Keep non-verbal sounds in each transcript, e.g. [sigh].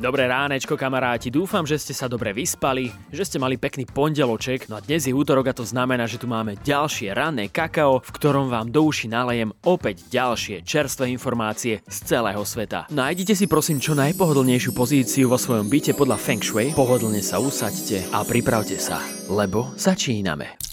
Dobré ránečko, kamaráti, dúfam, že ste sa dobre vyspali, že ste mali pekný pondeloček, no a dnes je útorok a to znamená, že tu máme ďalšie ranné kakao, v ktorom vám do uši nalejem opäť ďalšie čerstvé informácie z celého sveta. Nájdite si prosím čo najpohodlnejšiu pozíciu vo svojom byte podľa Feng Shui, pohodlne sa usaďte a pripravte sa, lebo začíname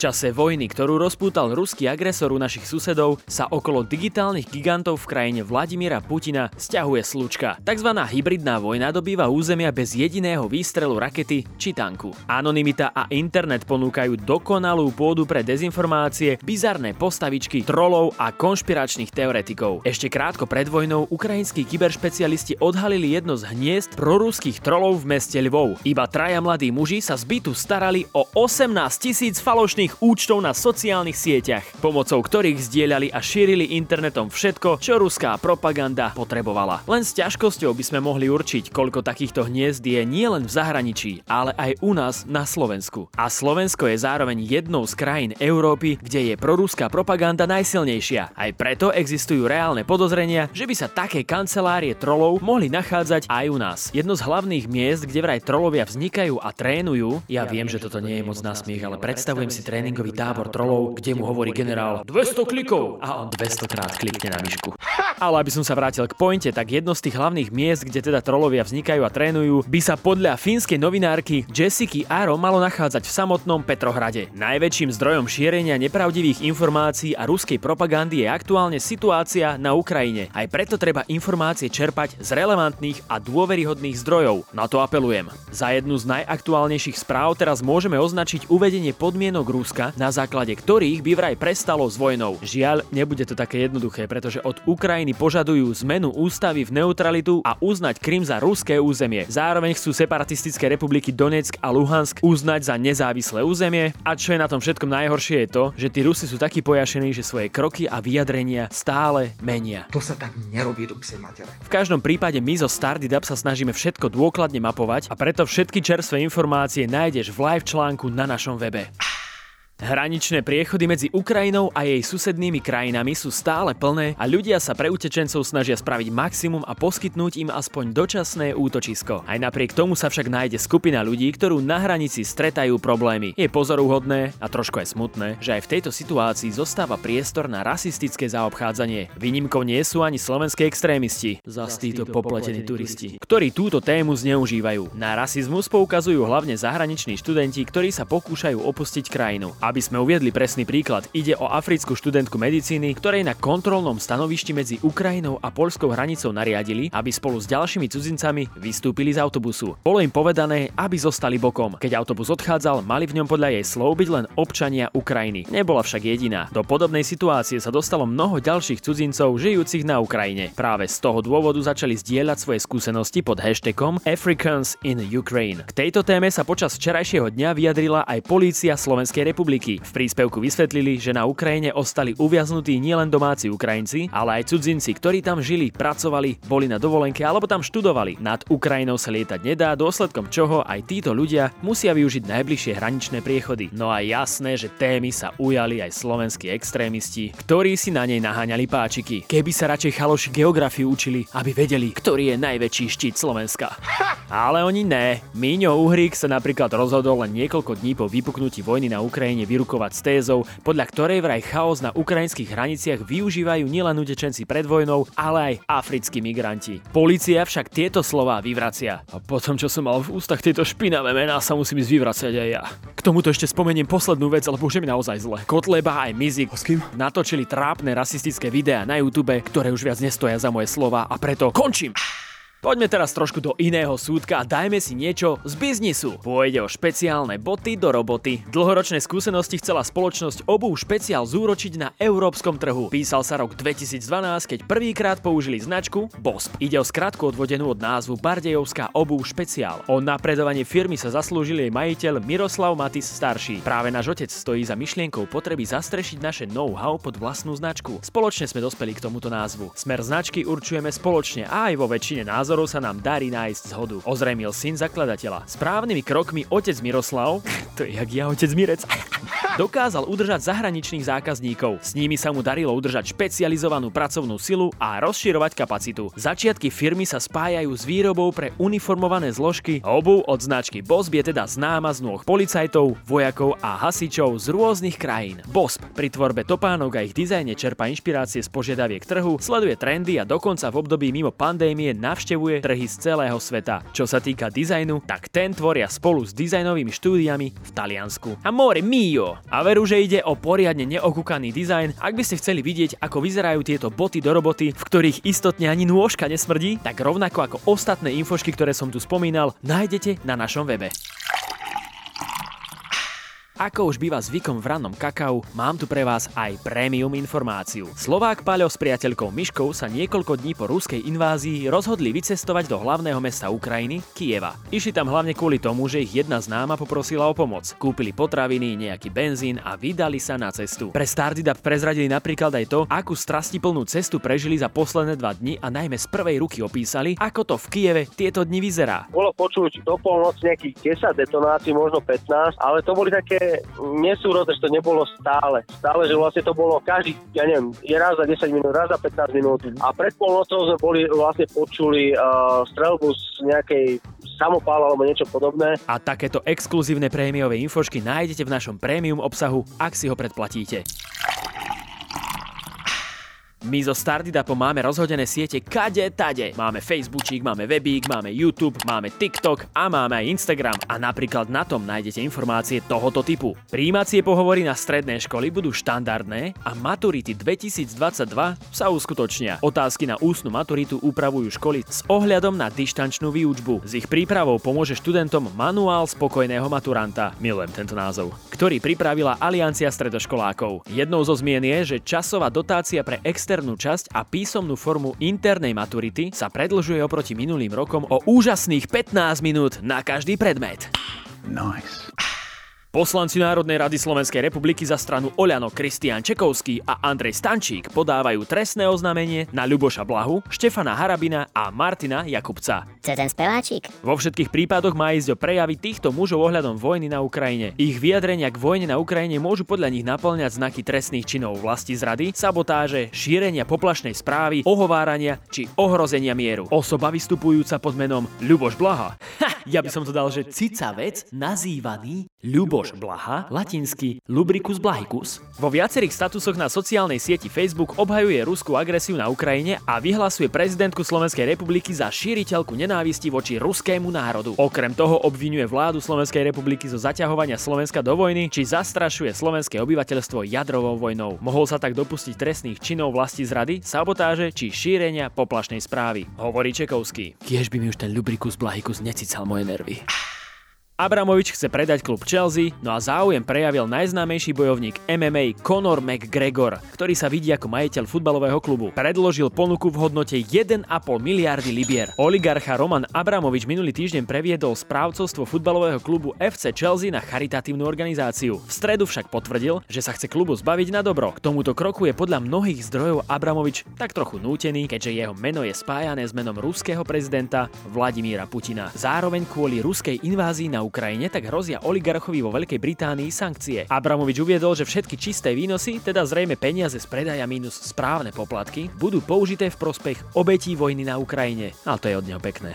čase vojny, ktorú rozpútal ruský agresor u našich susedov, sa okolo digitálnych gigantov v krajine Vladimíra Putina stiahuje slučka. Takzvaná hybridná vojna dobýva územia bez jediného výstrelu rakety či tanku. Anonymita a internet ponúkajú dokonalú pôdu pre dezinformácie, bizarné postavičky, trolov a konšpiračných teoretikov. Ešte krátko pred vojnou ukrajinskí kyberšpecialisti odhalili jedno z hniezd proruských trolov v meste Lvov. Iba traja mladí muži sa z bytu starali o 18 tisíc falošných rôznych účtov na sociálnych sieťach, pomocou ktorých zdieľali a šírili internetom všetko, čo ruská propaganda potrebovala. Len s ťažkosťou by sme mohli určiť, koľko takýchto hniezd je nielen v zahraničí, ale aj u nás na Slovensku. A Slovensko je zároveň jednou z krajín Európy, kde je proruská propaganda najsilnejšia. Aj preto existujú reálne podozrenia, že by sa také kancelárie trolov mohli nachádzať aj u nás. Jedno z hlavných miest, kde vraj trolovia vznikajú a trénujú, ja, ja viem, že toto nie je moc na smiech, ale predstavujem si tréning tréningový tábor trolov, kde mu hovorí generál 200 klikov a on 200 krát klikne na myšku. Ale aby som sa vrátil k pointe, tak jedno z tých hlavných miest, kde teda trolovia vznikajú a trénujú, by sa podľa fínskej novinárky Jessica Aro malo nachádzať v samotnom Petrohrade. Najväčším zdrojom šírenia nepravdivých informácií a ruskej propagandy je aktuálne situácia na Ukrajine. Aj preto treba informácie čerpať z relevantných a dôveryhodných zdrojov. Na to apelujem. Za jednu z najaktuálnejších správ teraz môžeme označiť uvedenie podmienok Ruska, na základe ktorých by vraj prestalo s vojnou. Žiaľ, nebude to také jednoduché, pretože od Ukrajiny požadujú zmenu ústavy v neutralitu a uznať Krym za ruské územie. Zároveň chcú separatistické republiky Donetsk a Luhansk uznať za nezávislé územie. A čo je na tom všetkom najhoršie je to, že tí Rusi sú takí pojašení, že svoje kroky a vyjadrenia stále menia. To sa tak nerobí do matere. V každom prípade my zo Stardidab sa snažíme všetko dôkladne mapovať a preto všetky čerstvé informácie nájdeš v live článku na našom webe. Hraničné priechody medzi Ukrajinou a jej susednými krajinami sú stále plné a ľudia sa pre utečencov snažia spraviť maximum a poskytnúť im aspoň dočasné útočisko. Aj napriek tomu sa však nájde skupina ľudí, ktorú na hranici stretajú problémy. Je pozoruhodné a trošku aj smutné, že aj v tejto situácii zostáva priestor na rasistické zaobchádzanie. Výnimkou nie sú ani slovenské extrémisti, zas títo popletení turisti, ktorí túto tému zneužívajú. Na rasizmus poukazujú hlavne zahraniční študenti, ktorí sa pokúšajú opustiť krajinu. A aby sme uviedli presný príklad, ide o africkú študentku medicíny, ktorej na kontrolnom stanovišti medzi Ukrajinou a polskou hranicou nariadili, aby spolu s ďalšími cudzincami vystúpili z autobusu. Bolo im povedané, aby zostali bokom. Keď autobus odchádzal, mali v ňom podľa jej slov byť len občania Ukrajiny. Nebola však jediná. Do podobnej situácie sa dostalo mnoho ďalších cudzincov žijúcich na Ukrajine. Práve z toho dôvodu začali zdieľať svoje skúsenosti pod hashtagom Africans in Ukraine. K tejto téme sa počas včerajšieho dňa vyjadrila aj polícia Slovenskej republiky republiky. V príspevku vysvetlili, že na Ukrajine ostali uviaznutí nielen domáci Ukrajinci, ale aj cudzinci, ktorí tam žili, pracovali, boli na dovolenke alebo tam študovali. Nad Ukrajinou sa lietať nedá, dôsledkom čoho aj títo ľudia musia využiť najbližšie hraničné priechody. No a jasné, že témy sa ujali aj slovenskí extrémisti, ktorí si na nej naháňali páčiky. Keby sa radšej chaloši geografiu učili, aby vedeli, ktorý je najväčší štít Slovenska. Ale oni ne. Míňo Uhrík sa napríklad rozhodol len niekoľko dní po vypuknutí vojny na Ukrajine vyrukovať s tézou, podľa ktorej vraj chaos na ukrajinských hraniciach využívajú nielen utečenci pred vojnou, ale aj africkí migranti. Polícia však tieto slová vyvracia. A potom, čo som mal v ústach tieto špinavé mená, sa musím ísť vyvracať aj ja. K tomuto ešte spomeniem poslednú vec, lebo už je mi naozaj zle. Kotleba aj Mizik s kým? natočili trápne rasistické videá na YouTube, ktoré už viac nestoja za moje slova a preto končím. Poďme teraz trošku do iného súdka a dajme si niečo z biznisu. Pôjde o špeciálne boty do roboty. Dlhoročné skúsenosti chcela spoločnosť obu špeciál zúročiť na európskom trhu. Písal sa rok 2012, keď prvýkrát použili značku BOSP. Ide o skratku odvodenú od názvu Bardejovská obu špeciál. O napredovanie firmy sa zaslúžil jej majiteľ Miroslav Matis starší. Práve náš otec stojí za myšlienkou potreby zastrešiť naše know-how pod vlastnú značku. Spoločne sme dospeli k tomuto názvu. Smer značky určujeme spoločne a aj vo väčšine názvov názorov sa nám darí nájsť zhodu. Ozrejmil syn zakladateľa. Správnymi krokmi otec Miroslav, [laughs] to je jak ja otec Mirec, [laughs] dokázal udržať zahraničných zákazníkov. S nimi sa mu darilo udržať špecializovanú pracovnú silu a rozširovať kapacitu. Začiatky firmy sa spájajú s výrobou pre uniformované zložky. Obu od značky Bosb je teda známa z nôh policajtov, vojakov a hasičov z rôznych krajín. Bosb pri tvorbe topánok a ich dizajne čerpa inšpirácie z požiadaviek trhu, sleduje trendy a dokonca v období mimo pandémie navštevuje trhy z celého sveta. Čo sa týka dizajnu, tak ten tvoria spolu s dizajnovými štúdiami v Taliansku. Amore mio! A veru, že ide o poriadne neokúkaný dizajn, ak by ste chceli vidieť, ako vyzerajú tieto boty do roboty, v ktorých istotne ani nôžka nesmrdí, tak rovnako ako ostatné infošky, ktoré som tu spomínal, nájdete na našom webe. Ako už býva zvykom v rannom kakao, mám tu pre vás aj prémium informáciu. Slovák Paľo s priateľkou Myškou sa niekoľko dní po ruskej invázii rozhodli vycestovať do hlavného mesta Ukrajiny, Kieva. Išli tam hlavne kvôli tomu, že ich jedna známa poprosila o pomoc. Kúpili potraviny, nejaký benzín a vydali sa na cestu. Pre Stardidap prezradili napríklad aj to, akú strastiplnú cestu prežili za posledné dva dni a najmä z prvej ruky opísali, ako to v Kieve tieto dni vyzerá. Bolo počuť do polnoci nejakých 10 detonácií, možno 15, ale to boli také nesúrodné, že to nebolo stále. Stále, že vlastne to bolo každý, ja neviem, je raz za 10 minút, raz za 15 minút. A pred polnocou sme boli vlastne počuli uh, strelbu z nejakej samopála alebo niečo podobné. A takéto exkluzívne prémiové infošky nájdete v našom prémium obsahu, ak si ho predplatíte. My zo Stardidapom máme rozhodené siete kade tade. Máme Facebookík, máme Webík, máme YouTube, máme TikTok a máme aj Instagram. A napríklad na tom nájdete informácie tohoto typu. Príjímacie pohovory na stredné školy budú štandardné a maturity 2022 sa uskutočnia. Otázky na ústnu maturitu upravujú školy s ohľadom na dištančnú výučbu. S ich prípravou pomôže študentom manuál spokojného maturanta. Milujem tento názov. Ktorý pripravila Aliancia stredoškolákov. Jednou zo zmien je, že časová dotácia pre extra externú časť a písomnú formu internej maturity sa predlžuje oproti minulým rokom o úžasných 15 minút na každý predmet. Nice. Poslanci Národnej rady Slovenskej republiky za stranu Oľano Kristián Čekovský a Andrej Stančík podávajú trestné oznámenie na Ľuboša Blahu, Štefana Harabina a Martina Jakubca. Co ten speváčik? Vo všetkých prípadoch má ísť o prejavy týchto mužov ohľadom vojny na Ukrajine. Ich vyjadrenia k vojne na Ukrajine môžu podľa nich naplňať znaky trestných činov vlasti zrady, sabotáže, šírenia poplašnej správy, ohovárania či ohrozenia mieru. Osoba vystupujúca pod menom Ľuboš Blaha. Ha, ja by som to dal, že cicavec nazývaný Ľuboš Luboš Blaha, latinsky Lubricus blahicus. Vo viacerých statusoch na sociálnej sieti Facebook obhajuje ruskú agresiu na Ukrajine a vyhlasuje prezidentku Slovenskej republiky za šíriteľku nenávisti voči ruskému národu. Okrem toho obvinuje vládu Slovenskej republiky zo zaťahovania Slovenska do vojny, či zastrašuje slovenské obyvateľstvo jadrovou vojnou. Mohol sa tak dopustiť trestných činov vlasti zrady, sabotáže či šírenia poplašnej správy. Hovorí Čekovský. Kiež by mi už ten Lubricus blahicus necical moje nervy. Abramovič chce predať klub Chelsea, no a záujem prejavil najznámejší bojovník MMA Conor McGregor, ktorý sa vidí ako majiteľ futbalového klubu. Predložil ponuku v hodnote 1,5 miliardy libier. Oligarcha Roman Abramovič minulý týždeň previedol správcovstvo futbalového klubu FC Chelsea na charitatívnu organizáciu. V stredu však potvrdil, že sa chce klubu zbaviť na dobro. K tomuto kroku je podľa mnohých zdrojov Abramovič tak trochu nútený, keďže jeho meno je spájané s menom ruského prezidenta Vladimíra Putina. Zároveň kvôli ruskej invázii na Ukrajine, tak hrozia oligarchovi vo Veľkej Británii sankcie. Abramovič uviedol, že všetky čisté výnosy, teda zrejme peniaze z predaja minus správne poplatky, budú použité v prospech obetí vojny na Ukrajine. Ale to je od neho pekné.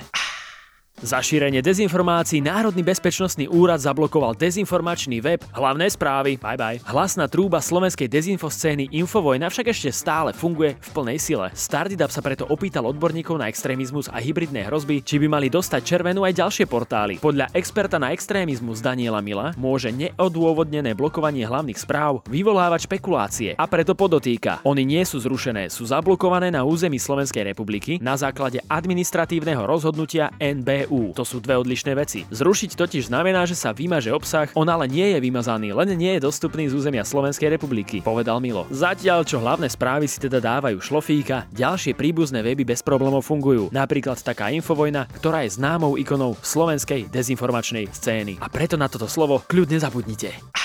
Za šírenie dezinformácií Národný bezpečnostný úrad zablokoval dezinformačný web Hlavné správy. Bye bye. Hlasná trúba slovenskej dezinfoscény Infovojna však ešte stále funguje v plnej sile. Stardidap sa preto opýtal odborníkov na extrémizmus a hybridné hrozby, či by mali dostať červenú aj ďalšie portály. Podľa experta na extrémizmus Daniela Mila môže neodôvodnené blokovanie hlavných správ vyvolávať špekulácie a preto podotýka. Oni nie sú zrušené, sú zablokované na území Slovenskej republiky na základe administratívneho rozhodnutia NB EU. To sú dve odlišné veci. Zrušiť totiž znamená, že sa vymaže obsah, on ale nie je vymazaný, len nie je dostupný z územia Slovenskej republiky, povedal Milo. Zatiaľ, čo hlavné správy si teda dávajú šlofíka, ďalšie príbuzné weby bez problémov fungujú. Napríklad taká Infovojna, ktorá je známou ikonou slovenskej dezinformačnej scény. A preto na toto slovo kľudne zabudnite.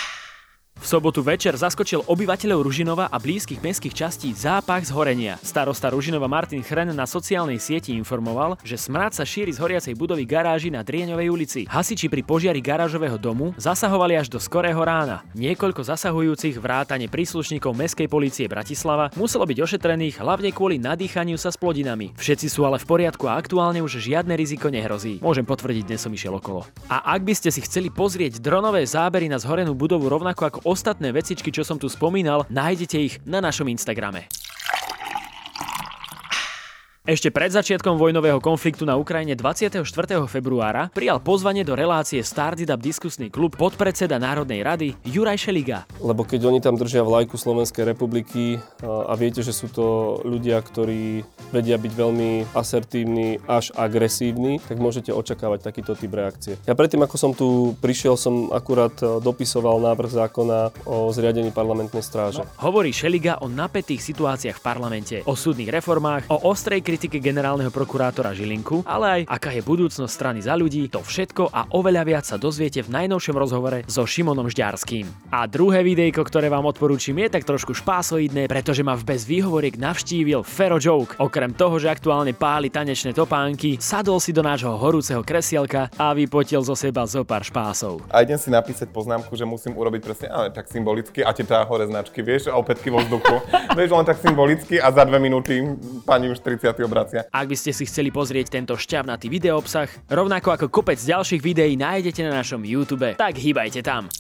V sobotu večer zaskočil obyvateľov Ružinova a blízkych mestských častí zápach zhorenia. Starosta Ružinova Martin Chren na sociálnej sieti informoval, že smrad sa šíri z horiacej budovy garáži na Drieňovej ulici. Hasiči pri požiari garážového domu zasahovali až do skorého rána. Niekoľko zasahujúcich vrátane príslušníkov Mestskej policie Bratislava muselo byť ošetrených hlavne kvôli nadýchaniu sa s plodinami. Všetci sú ale v poriadku a aktuálne už žiadne riziko nehrozí. Môžem potvrdiť, dnes som išiel okolo. A ak by ste si chceli pozrieť dronové zábery na zhorenú budovu rovnako ako ostatné vecičky, čo som tu spomínal, nájdete ich na našom Instagrame. Ešte pred začiatkom vojnového konfliktu na Ukrajine 24. februára prijal pozvanie do relácie Started Up diskusný klub podpredseda Národnej rady Juraj Šeliga. Lebo keď oni tam držia vlajku Slovenskej republiky a viete, že sú to ľudia, ktorí vedia byť veľmi asertívni až agresívni, tak môžete očakávať takýto typ reakcie. Ja predtým, ako som tu prišiel, som akurát e, dopisoval návrh zákona o zriadení parlamentnej stráže. No. Hovorí Šeliga o napätých situáciách v parlamente, o súdnych reformách, o ostrej kritike generálneho prokurátora Žilinku, ale aj aká je budúcnosť strany za ľudí, to všetko a oveľa viac sa dozviete v najnovšom rozhovore so Šimonom Žďarským. A druhé videjko, ktoré vám odporúčim, je tak trošku špásoidné, pretože ma v bez výhovoriek navštívil Fero Joke. Okrem toho, že aktuálne páli tanečné topánky, sadol si do nášho horúceho kresielka a vypotil zo seba zo pár špásov. A idem si napísať poznámku, že musím urobiť presne, ale tak symbolicky, a tieto hore značky, vieš, a opätky vo vzduchu. [laughs] vieš, len tak symbolicky a za dve minúty pani už 30 obracia. Ak by ste si chceli pozrieť tento šťavnatý videoobsah, rovnako ako kopec ďalších videí nájdete na našom YouTube, tak hýbajte tam.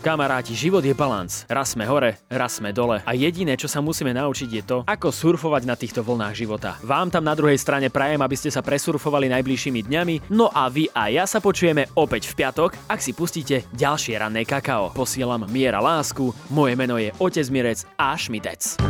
Kamaráti, život je balans. Raz sme hore, raz sme dole. A jediné, čo sa musíme naučiť je to, ako surfovať na týchto vlnách života. Vám tam na druhej strane prajem, aby ste sa presurfovali najbližšími dňami. No a vy a ja sa počujeme opäť v piatok, ak si pustíte ďalšie ranné kakao. Posielam miera lásku, moje meno je Otec Mirec a Šmitec.